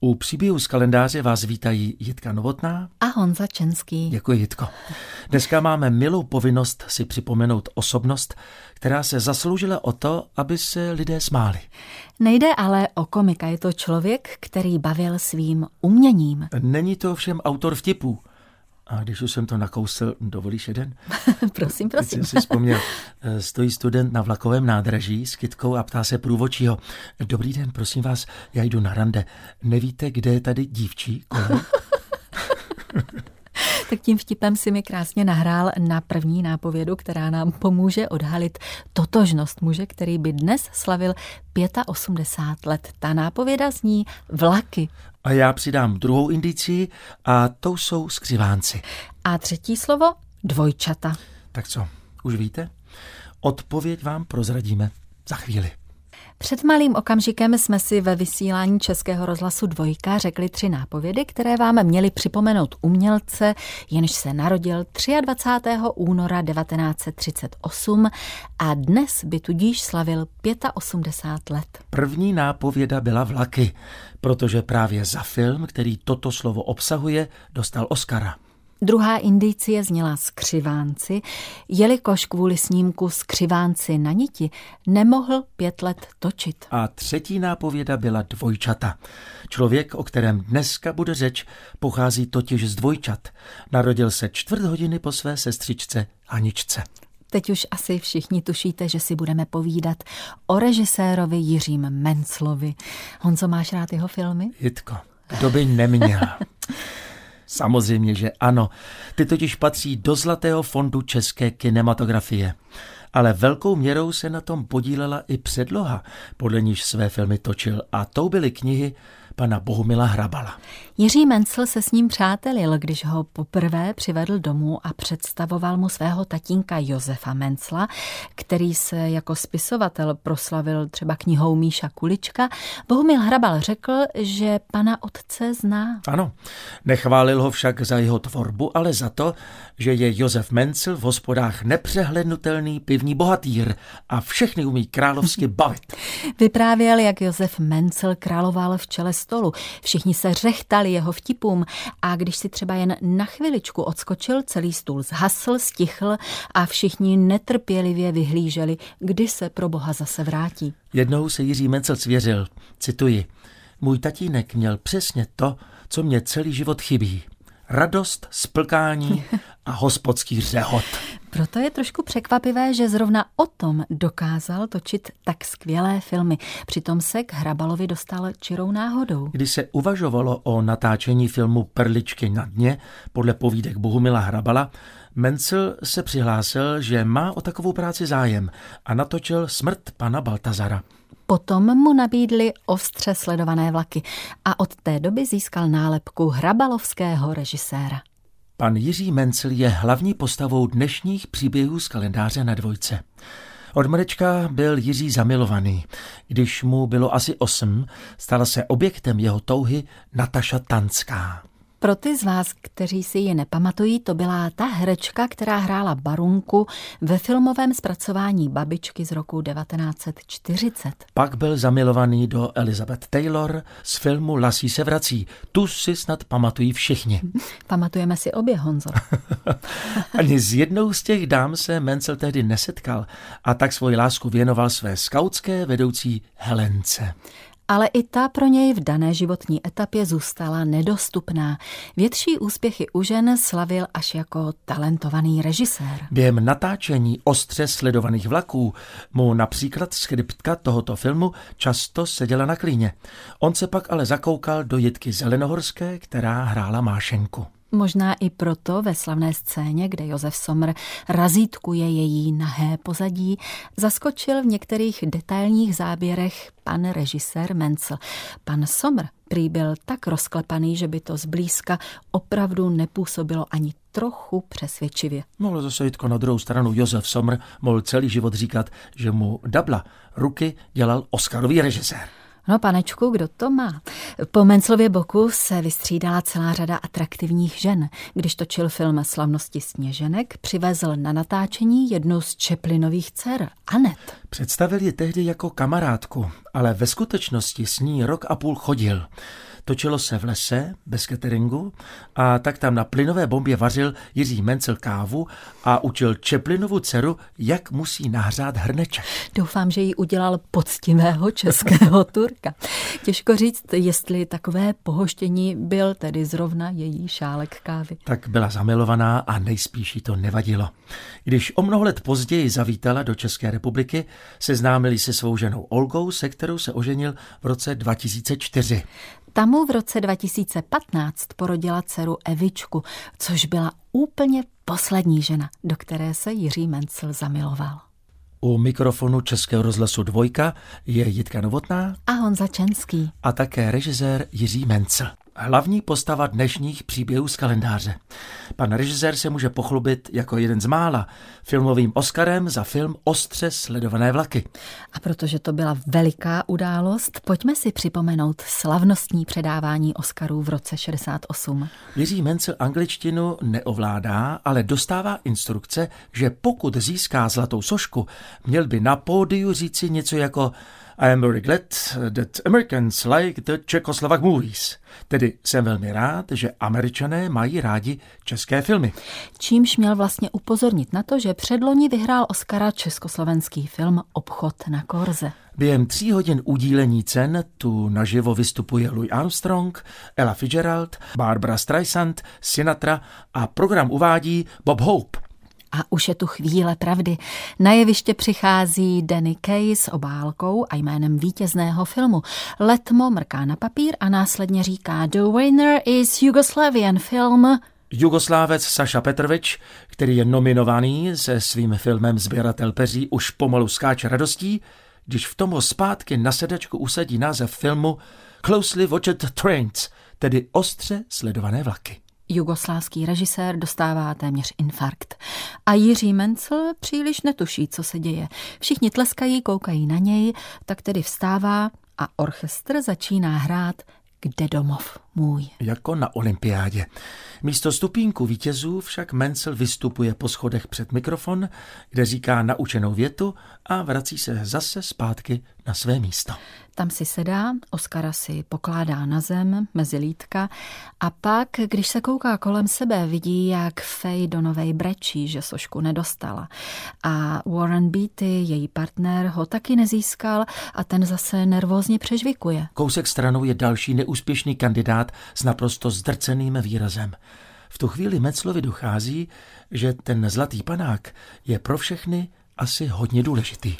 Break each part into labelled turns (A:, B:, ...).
A: U příběhu z kalendáře vás vítají Jitka Novotná
B: a Honza Čenský.
A: Děkuji, Jitko. Dneska máme milou povinnost si připomenout osobnost, která se zasloužila o to, aby se lidé smáli.
B: Nejde ale o komika, je to člověk, který bavil svým uměním.
A: Není to všem autor vtipů, a když už jsem to nakousl, dovolíš jeden?
B: prosím, prosím.
A: Teď jsem si vzpomněl, eh, stojí student na vlakovém nádraží s kytkou a ptá se průvočího. Dobrý den, prosím vás, já jdu na rande. Nevíte, kde je tady dívčí kolem?
B: tak tím vtipem si mi krásně nahrál na první nápovědu, která nám pomůže odhalit totožnost muže, který by dnes slavil 85 let. Ta nápověda zní vlaky.
A: A já přidám druhou indici a to jsou skřivánci.
B: A třetí slovo dvojčata.
A: Tak co, už víte? Odpověď vám prozradíme za chvíli.
B: Před malým okamžikem jsme si ve vysílání Českého rozhlasu Dvojka řekli tři nápovědy, které vám měly připomenout umělce, jenž se narodil 23. února 1938 a dnes by tudíž slavil 85 let.
A: První nápověda byla vlaky, protože právě za film, který toto slovo obsahuje, dostal Oscara.
B: Druhá indicie zněla skřivánci, jelikož kvůli snímku skřivánci na niti nemohl pět let točit.
A: A třetí nápověda byla dvojčata. Člověk, o kterém dneska bude řeč, pochází totiž z dvojčat. Narodil se čtvrt hodiny po své sestřičce Aničce.
B: Teď už asi všichni tušíte, že si budeme povídat o režisérovi Jiřím Menclovi. Honzo, máš rád jeho filmy?
A: Jitko, kdo by neměl. Samozřejmě, že ano. Ty totiž patří do Zlatého fondu české kinematografie. Ale velkou měrou se na tom podílela i předloha, podle níž své filmy točil. A to byly knihy pana Bohumila Hrabala.
B: Jiří Mencel se s ním přátelil, když ho poprvé přivedl domů a představoval mu svého tatínka Josefa Mencla, který se jako spisovatel proslavil třeba knihou Míša Kulička. Bohumil Hrabal řekl, že pana otce zná.
A: Ano, nechválil ho však za jeho tvorbu, ale za to, že je Josef Mencel v hospodách nepřehlednutelný pivní bohatýr a všechny umí královsky bavit.
B: Vyprávěl, jak Josef Mencel královal v čele stolu. Všichni se řechtali jeho vtipům a když si třeba jen na chviličku odskočil, celý stůl zhasl, stichl a všichni netrpělivě vyhlíželi, kdy se pro boha zase vrátí.
A: Jednou se Jiří Mencel svěřil, cituji, můj tatínek měl přesně to, co mě celý život chybí. Radost, splkání a hospodský řehot.
B: Proto je trošku překvapivé, že zrovna o tom dokázal točit tak skvělé filmy. Přitom se k Hrabalovi dostal čirou náhodou.
A: Když se uvažovalo o natáčení filmu Perličky na dně podle povídek Bohumila Hrabala, Mencel se přihlásil, že má o takovou práci zájem a natočil Smrt pana Baltazara.
B: Potom mu nabídli ostře sledované vlaky a od té doby získal nálepku hrabalovského režiséra.
A: Pan Jiří Mencel je hlavní postavou dnešních příběhů z kalendáře na dvojce. Od mlečka byl Jiří zamilovaný. Když mu bylo asi osm, stala se objektem jeho touhy Nataša Tanská.
B: Pro ty z vás, kteří si ji nepamatují, to byla ta herečka, která hrála Barunku ve filmovém zpracování Babičky z roku 1940.
A: Pak byl zamilovaný do Elizabeth Taylor z filmu Lasí se vrací. Tu si snad pamatují všichni.
B: Pamatujeme si obě, Honzo.
A: Ani z jednou z těch dám se Mencel tehdy nesetkal a tak svoji lásku věnoval své skautské vedoucí Helence
B: ale i ta pro něj v dané životní etapě zůstala nedostupná. Větší úspěchy u žen slavil až jako talentovaný režisér.
A: Během natáčení ostře sledovaných vlaků mu například skriptka tohoto filmu často seděla na klíně. On se pak ale zakoukal do Jitky Zelenohorské, která hrála Mášenku.
B: Možná i proto ve slavné scéně, kde Josef Somr razítkuje její nahé pozadí, zaskočil v některých detailních záběrech pan režisér Mencel. Pan Somr prý byl tak rozklepaný, že by to zblízka opravdu nepůsobilo ani trochu přesvědčivě.
A: Mohl zase Jitko na druhou stranu Josef Somr mohl celý život říkat, že mu dabla ruky dělal Oscarový režisér.
B: No panečku, kdo to má? Po Menclově boku se vystřídala celá řada atraktivních žen. Když točil film Slavnosti sněženek, přivezl na natáčení jednu z Čeplinových dcer, Anet.
A: Představil ji tehdy jako kamarádku, ale ve skutečnosti s ní rok a půl chodil. Točilo se v lese, bez cateringu, a tak tam na plynové bombě vařil Jiří Mencel kávu a učil Čeplinovu dceru, jak musí nahřát hrneček.
B: Doufám, že ji udělal poctivého českého Turka. Těžko říct, jestli takové pohoštění byl tedy zrovna její šálek kávy.
A: Tak byla zamilovaná a nejspíš jí to nevadilo. Když o mnoho let později zavítala do České republiky, seznámili se svou ženou Olgou, se kterou se oženil v roce 2004.
B: Tamu v roce 2015 porodila dceru Evičku, což byla úplně poslední žena, do které se Jiří Mencel zamiloval.
A: U mikrofonu Českého rozhlasu Dvojka je Jitka Novotná
B: a Honza Čenský
A: a také režisér Jiří Mencel hlavní postava dnešních příběhů z kalendáře. Pan režisér se může pochlubit jako jeden z mála filmovým Oscarem za film Ostře sledované vlaky.
B: A protože to byla veliká událost, pojďme si připomenout slavnostní předávání Oscarů v roce 68.
A: Jiří Mencel angličtinu neovládá, ale dostává instrukce, že pokud získá zlatou sošku, měl by na pódiu říci něco jako i am very glad that Americans like the Czechoslovak movies. Tedy jsem velmi rád, že američané mají rádi české filmy.
B: Čímž měl vlastně upozornit na to, že předloni vyhrál Oscara československý film Obchod na Korze.
A: Během tří hodin udílení cen tu naživo vystupuje Louis Armstrong, Ella Fitzgerald, Barbara Streisand, Sinatra a program uvádí Bob Hope,
B: a už je tu chvíle pravdy. Na jeviště přichází Danny Kay s obálkou a jménem vítězného filmu. Letmo mrká na papír a následně říká The winner is Yugoslavian film
A: Jugoslávec Saša Petrovič, který je nominovaný se svým filmem Sběratel peří, už pomalu skáče radostí, když v tomu zpátky na sedačku usadí název filmu Closely Watched Trains, tedy ostře sledované vlaky.
B: Jugoslávský režisér dostává téměř infarkt. A Jiří Mencel příliš netuší, co se děje. Všichni tleskají, koukají na něj, tak tedy vstává a orchestr začíná hrát kde domov můj.
A: Jako na olympiádě. Místo stupínku vítězů však Mencel vystupuje po schodech před mikrofon, kde říká naučenou větu a vrací se zase zpátky na své místo.
B: Tam si sedá, Oskara si pokládá na zem mezi lítka a pak, když se kouká kolem sebe, vidí, jak Faye Donovej brečí, že sošku nedostala. A Warren Beatty, její partner, ho taky nezískal a ten zase nervózně přežvikuje.
A: Kousek stranou je další neúspěšný kandidát s naprosto zdrceným výrazem. V tu chvíli Metzlovi dochází, že ten zlatý panák je pro všechny asi hodně důležitý.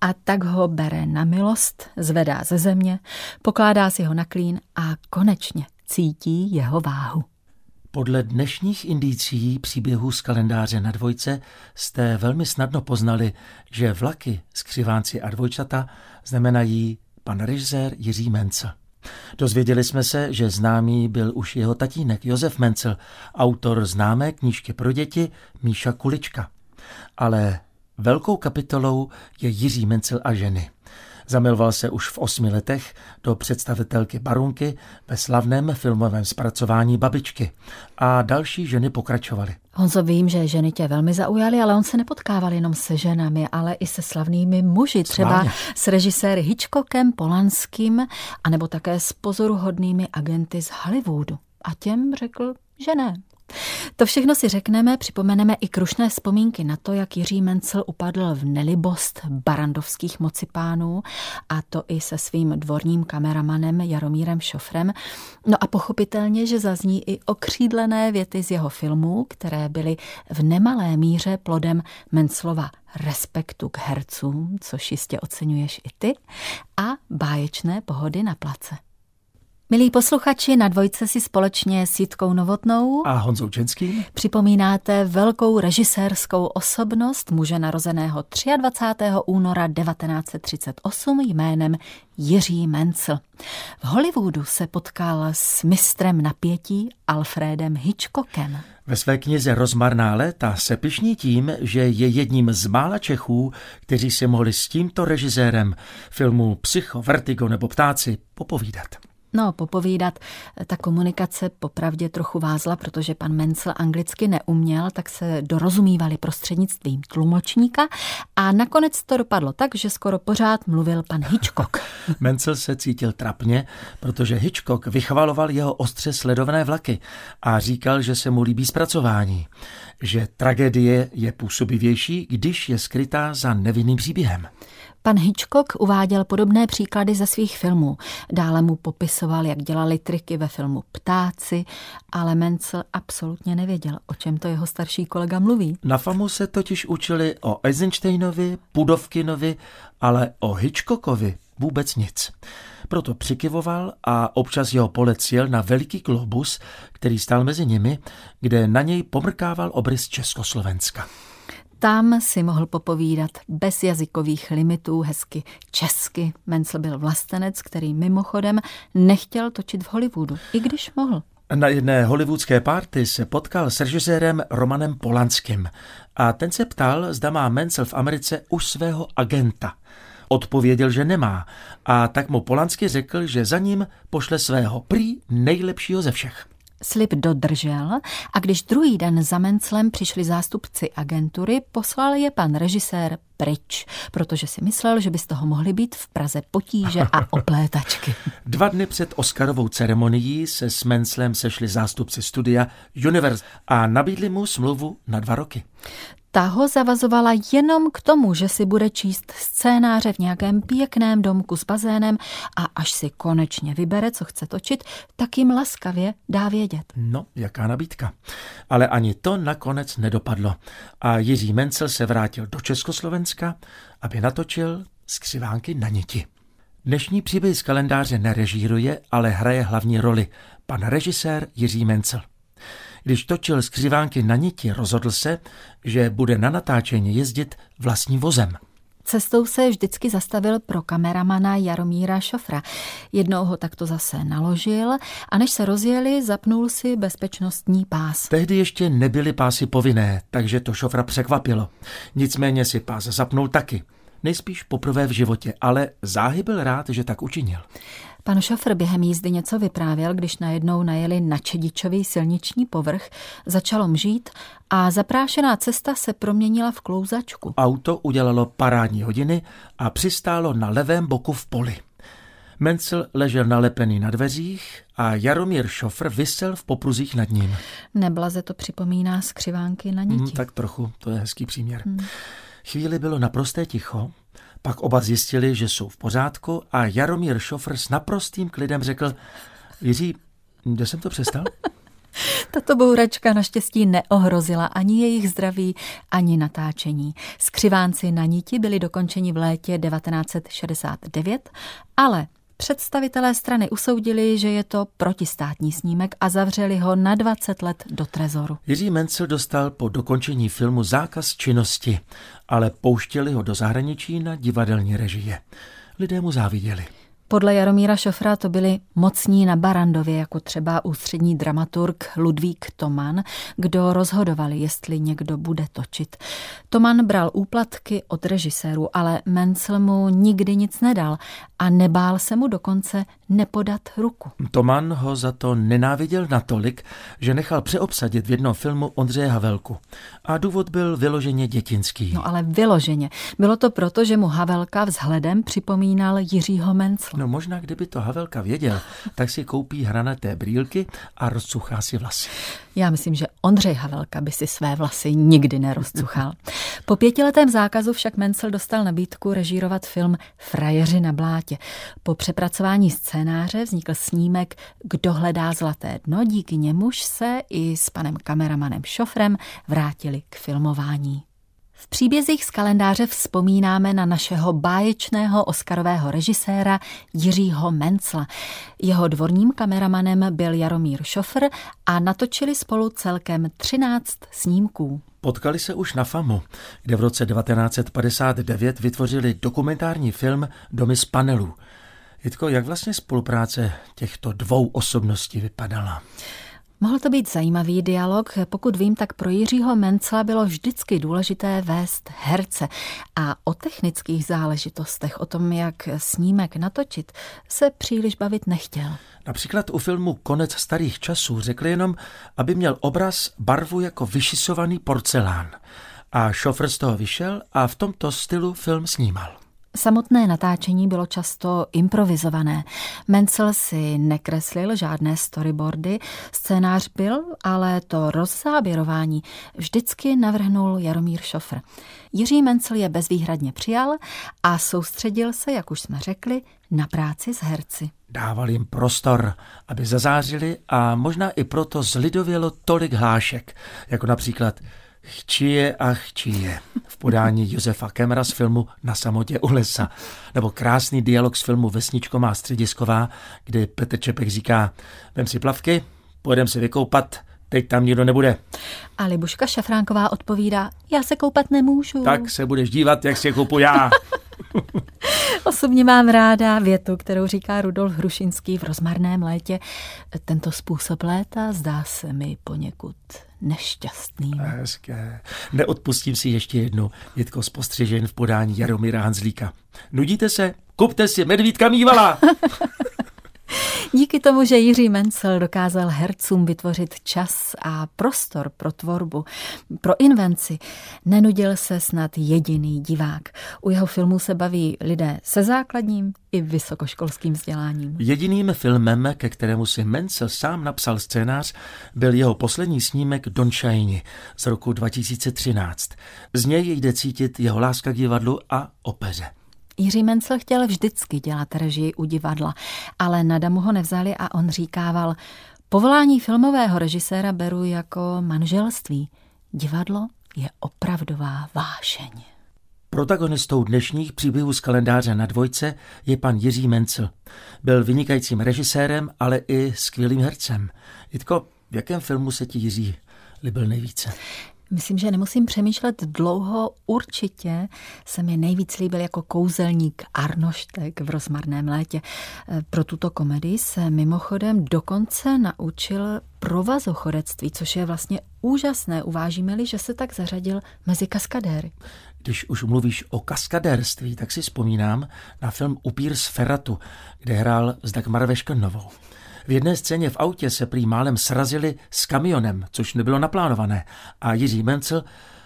B: A tak ho bere na milost, zvedá ze země, pokládá si ho na klín a konečně cítí jeho váhu.
A: Podle dnešních indicí příběhů z kalendáře na dvojce jste velmi snadno poznali, že vlaky, skřivánci a dvojčata znamenají pan režisér Jiří Mencel. Dozvěděli jsme se, že známý byl už jeho tatínek Josef Mencel, autor známé knížky pro děti Míša Kulička. Ale velkou kapitolou je Jiří Mencel a ženy. Zamiloval se už v osmi letech do představitelky Barunky ve slavném filmovém zpracování Babičky a další ženy pokračovaly.
B: Honzo, vím, že ženy tě velmi zaujaly, ale on se nepotkával jenom se ženami, ale i se slavnými muži, třeba Sválně. s režiséry Hitchcockem, Polanským, anebo také s pozoruhodnými agenty z Hollywoodu. A těm řekl, že ne. To všechno si řekneme, připomeneme i krušné vzpomínky na to, jak Jiří Mencel upadl v nelibost barandovských mocipánů a to i se svým dvorním kameramanem Jaromírem Šofrem. No a pochopitelně, že zazní i okřídlené věty z jeho filmů, které byly v nemalé míře plodem Menclova respektu k hercům, což jistě oceňuješ i ty, a báječné pohody na place. Milí posluchači, na dvojce si společně s Jitkou Novotnou
A: a Honzou Čenským
B: připomínáte velkou režisérskou osobnost muže narozeného 23. února 1938 jménem Jiří Mencel. V Hollywoodu se potkal s mistrem napětí Alfredem Hitchcockem.
A: Ve své knize Rozmarná léta se pišní tím, že je jedním z mála Čechů, kteří si mohli s tímto režisérem filmu Psycho, Vertigo nebo Ptáci popovídat.
B: No, popovídat, ta komunikace popravdě trochu vázla, protože pan Mencel anglicky neuměl, tak se dorozumívali prostřednictvím tlumočníka a nakonec to dopadlo tak, že skoro pořád mluvil pan Hitchcock.
A: Mencel se cítil trapně, protože Hitchcock vychvaloval jeho ostře sledované vlaky a říkal, že se mu líbí zpracování, že tragédie je působivější, když je skrytá za nevinným příběhem.
B: Pan Hitchcock uváděl podobné příklady ze svých filmů. Dále mu popisoval, jak dělali triky ve filmu Ptáci, ale Mencel absolutně nevěděl, o čem to jeho starší kolega mluví.
A: Na FAMu se totiž učili o Eisensteinovi, Pudovkinovi, ale o Hitchcockovi vůbec nic. Proto přikyvoval a občas jeho polet jel na veliký globus, který stál mezi nimi, kde na něj pomrkával obrys Československa.
B: Tam si mohl popovídat bez jazykových limitů hezky česky. Mencel byl vlastenec, který mimochodem nechtěl točit v Hollywoodu, i když mohl.
A: Na jedné hollywoodské party se potkal s režisérem Romanem Polanským a ten se ptal, zda má Mencel v Americe už svého agenta. Odpověděl, že nemá a tak mu Polansky řekl, že za ním pošle svého prý nejlepšího ze všech.
B: Slib dodržel a když druhý den za Menclem přišli zástupci agentury, poslal je pan režisér pryč, protože si myslel, že by z toho mohly být v Praze potíže a oplétačky.
A: Dva dny před Oscarovou ceremonií se s Menclem sešli zástupci studia Universe a nabídli mu smlouvu na dva roky.
B: Ta ho zavazovala jenom k tomu, že si bude číst scénáře v nějakém pěkném domku s bazénem a až si konečně vybere, co chce točit, tak jim laskavě dá vědět.
A: No, jaká nabídka. Ale ani to nakonec nedopadlo. A Jiří Mencel se vrátil do Československa, aby natočil skřivánky na niti. Dnešní příběh z kalendáře nerežíruje, ale hraje hlavní roli pan režisér Jiří Mencel. Když točil skřivánky na niti, rozhodl se, že bude na natáčení jezdit vlastním vozem.
B: Cestou se vždycky zastavil pro kameramana Jaromíra Šofra. Jednou ho takto zase naložil a než se rozjeli, zapnul si bezpečnostní pás.
A: Tehdy ještě nebyly pásy povinné, takže to Šofra překvapilo. Nicméně si pás zapnul taky. Nejspíš poprvé v životě, ale záhy byl rád, že tak učinil.
B: Pan šofr během jízdy něco vyprávěl, když najednou najeli na Čedičový silniční povrch, začalo mžít a zaprášená cesta se proměnila v klouzačku.
A: Auto udělalo parádní hodiny a přistálo na levém boku v poli. Mencel ležel nalepený na dveřích a Jaromír Šofr vysel v popruzích nad ním.
B: Neblaze to připomíná skřivánky na niti. Hmm,
A: tak trochu, to je hezký příměr. Hmm. Chvíli bylo naprosté ticho pak oba zjistili, že jsou v pořádku a Jaromír Šofr s naprostým klidem řekl, Jiří, kde jsem to přestal?
B: Tato bouračka naštěstí neohrozila ani jejich zdraví, ani natáčení. Skřivánci na niti byli dokončeni v létě 1969, ale Představitelé strany usoudili, že je to protistátní snímek a zavřeli ho na 20 let do trezoru.
A: Jiří Mencel dostal po dokončení filmu zákaz činnosti, ale pouštěli ho do zahraničí na divadelní režie. Lidé mu záviděli.
B: Podle Jaromíra Šofra to byli mocní na Barandově, jako třeba ústřední dramaturg Ludvík Toman, kdo rozhodovali, jestli někdo bude točit. Toman bral úplatky od režisérů, ale Mencel mu nikdy nic nedal a nebál se mu dokonce nepodat ruku.
A: Toman ho za to nenáviděl natolik, že nechal přeobsadit v jednom filmu Ondřeje Havelku. A důvod byl vyloženě dětinský.
B: No ale vyloženě. Bylo to proto, že mu Havelka vzhledem připomínal Jiřího Mencla.
A: No možná, kdyby to Havelka věděl, tak si koupí hranaté brýlky a rozcuchá si vlasy.
B: Já myslím, že Ondřej Havelka by si své vlasy nikdy nerozcuchal. Po pětiletém zákazu však Mencel dostal nabídku režírovat film Frajeři na blátě. Po přepracování scénáře vznikl snímek Kdo hledá zlaté dno, díky němuž se i s panem kameramanem Šofrem vrátili k filmování. V příbězích z kalendáře vzpomínáme na našeho báječného oscarového režiséra Jiřího Mencla. Jeho dvorním kameramanem byl Jaromír Šofr a natočili spolu celkem 13 snímků.
A: Potkali se už na FAMu, kde v roce 1959 vytvořili dokumentární film Domy z panelů. Jitko, jak vlastně spolupráce těchto dvou osobností vypadala?
B: Mohl to být zajímavý dialog, pokud vím, tak pro Jiřího Mencla bylo vždycky důležité vést herce a o technických záležitostech, o tom, jak snímek natočit, se příliš bavit nechtěl.
A: Například u filmu Konec starých časů řekli jenom, aby měl obraz barvu jako vyšisovaný porcelán. A šofr z toho vyšel a v tomto stylu film snímal.
B: Samotné natáčení bylo často improvizované. Mencel si nekreslil žádné storyboardy, scénář byl, ale to rozzáběrování vždycky navrhnul Jaromír Šofr. Jiří Mencel je bezvýhradně přijal a soustředil se, jak už jsme řekli, na práci s herci.
A: Dával jim prostor, aby zazářili a možná i proto zlidovělo tolik hlášek, jako například Chčije a chčije v podání Josefa Kemera z filmu Na samotě u lesa. Nebo krásný dialog z filmu Vesničko má středisková, kdy Petr Čepek říká, vem si plavky, pojedem se vykoupat, teď tam nikdo nebude.
B: A Libuška Šafránková odpovídá, já se koupat nemůžu.
A: Tak se budeš dívat, jak si je koupu já.
B: Osobně mám ráda větu, kterou říká Rudolf Hrušinský v rozmarném létě. Tento způsob léta zdá se mi poněkud nešťastným.
A: Hezké. Neodpustím si ještě jednu. Jitko z postřežen v podání Jaromíra Hanzlíka. Nudíte se? Kupte si medvídka mývala!
B: Díky tomu, že Jiří Mencel dokázal hercům vytvořit čas a prostor pro tvorbu, pro invenci, nenudil se snad jediný divák. U jeho filmů se baví lidé se základním i vysokoškolským vzděláním.
A: Jediným filmem, ke kterému si Mencel sám napsal scénář, byl jeho poslední snímek Don Shiny z roku 2013. Z něj jde cítit jeho láska k divadlu a opeře.
B: Jiří Mencel chtěl vždycky dělat režii u divadla, ale na Damu ho nevzali a on říkával, povolání filmového režiséra beru jako manželství. Divadlo je opravdová vášeň.
A: Protagonistou dnešních příběhů z kalendáře na dvojce je pan Jiří Mencel. Byl vynikajícím režisérem, ale i skvělým hercem. Jitko, v jakém filmu se ti Jiří líbil nejvíce?
B: Myslím, že nemusím přemýšlet dlouho. Určitě se mi nejvíc líbil jako kouzelník Arnoštek v rozmarném létě. E, pro tuto komedii se mimochodem dokonce naučil provazochorectví, což je vlastně úžasné. Uvážíme-li, že se tak zařadil mezi kaskadéry.
A: Když už mluvíš o kaskadérství, tak si vzpomínám na film Upír z Feratu, kde hrál s Dagmar Veškenovou. V jedné scéně v autě se prý málem srazili s kamionem, což nebylo naplánované a Jiří Mencel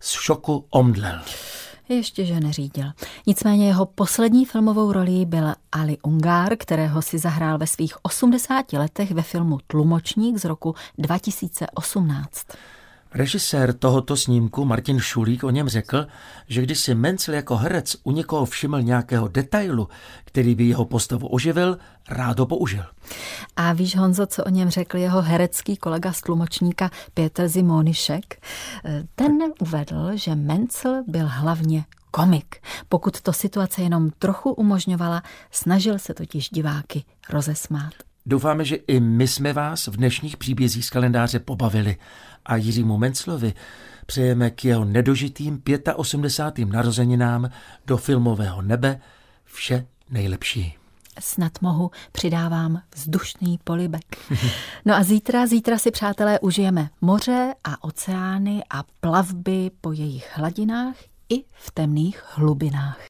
A: z šoku omdlel.
B: Ještě, že neřídil. Nicméně jeho poslední filmovou rolí byl Ali Ungár, kterého si zahrál ve svých 80 letech ve filmu Tlumočník z roku 2018.
A: Režisér tohoto snímku Martin Šulík o něm řekl, že když si Mencel jako herec u někoho všiml nějakého detailu, který by jeho postavu oživil, rád ho použil.
B: A víš, Honzo, co o něm řekl jeho herecký kolega z tlumočníka Pětr Zimonišek? Ten uvedl, že Mencel byl hlavně komik. Pokud to situace jenom trochu umožňovala, snažil se totiž diváky rozesmát.
A: Doufáme, že i my jsme vás v dnešních příbězích z kalendáře pobavili a Jiřímu Menclovi přejeme k jeho nedožitým 85. narozeninám do filmového nebe vše nejlepší.
B: Snad mohu, přidávám vzdušný polibek. No a zítra, zítra si přátelé užijeme moře a oceány a plavby po jejich hladinách i v temných hlubinách.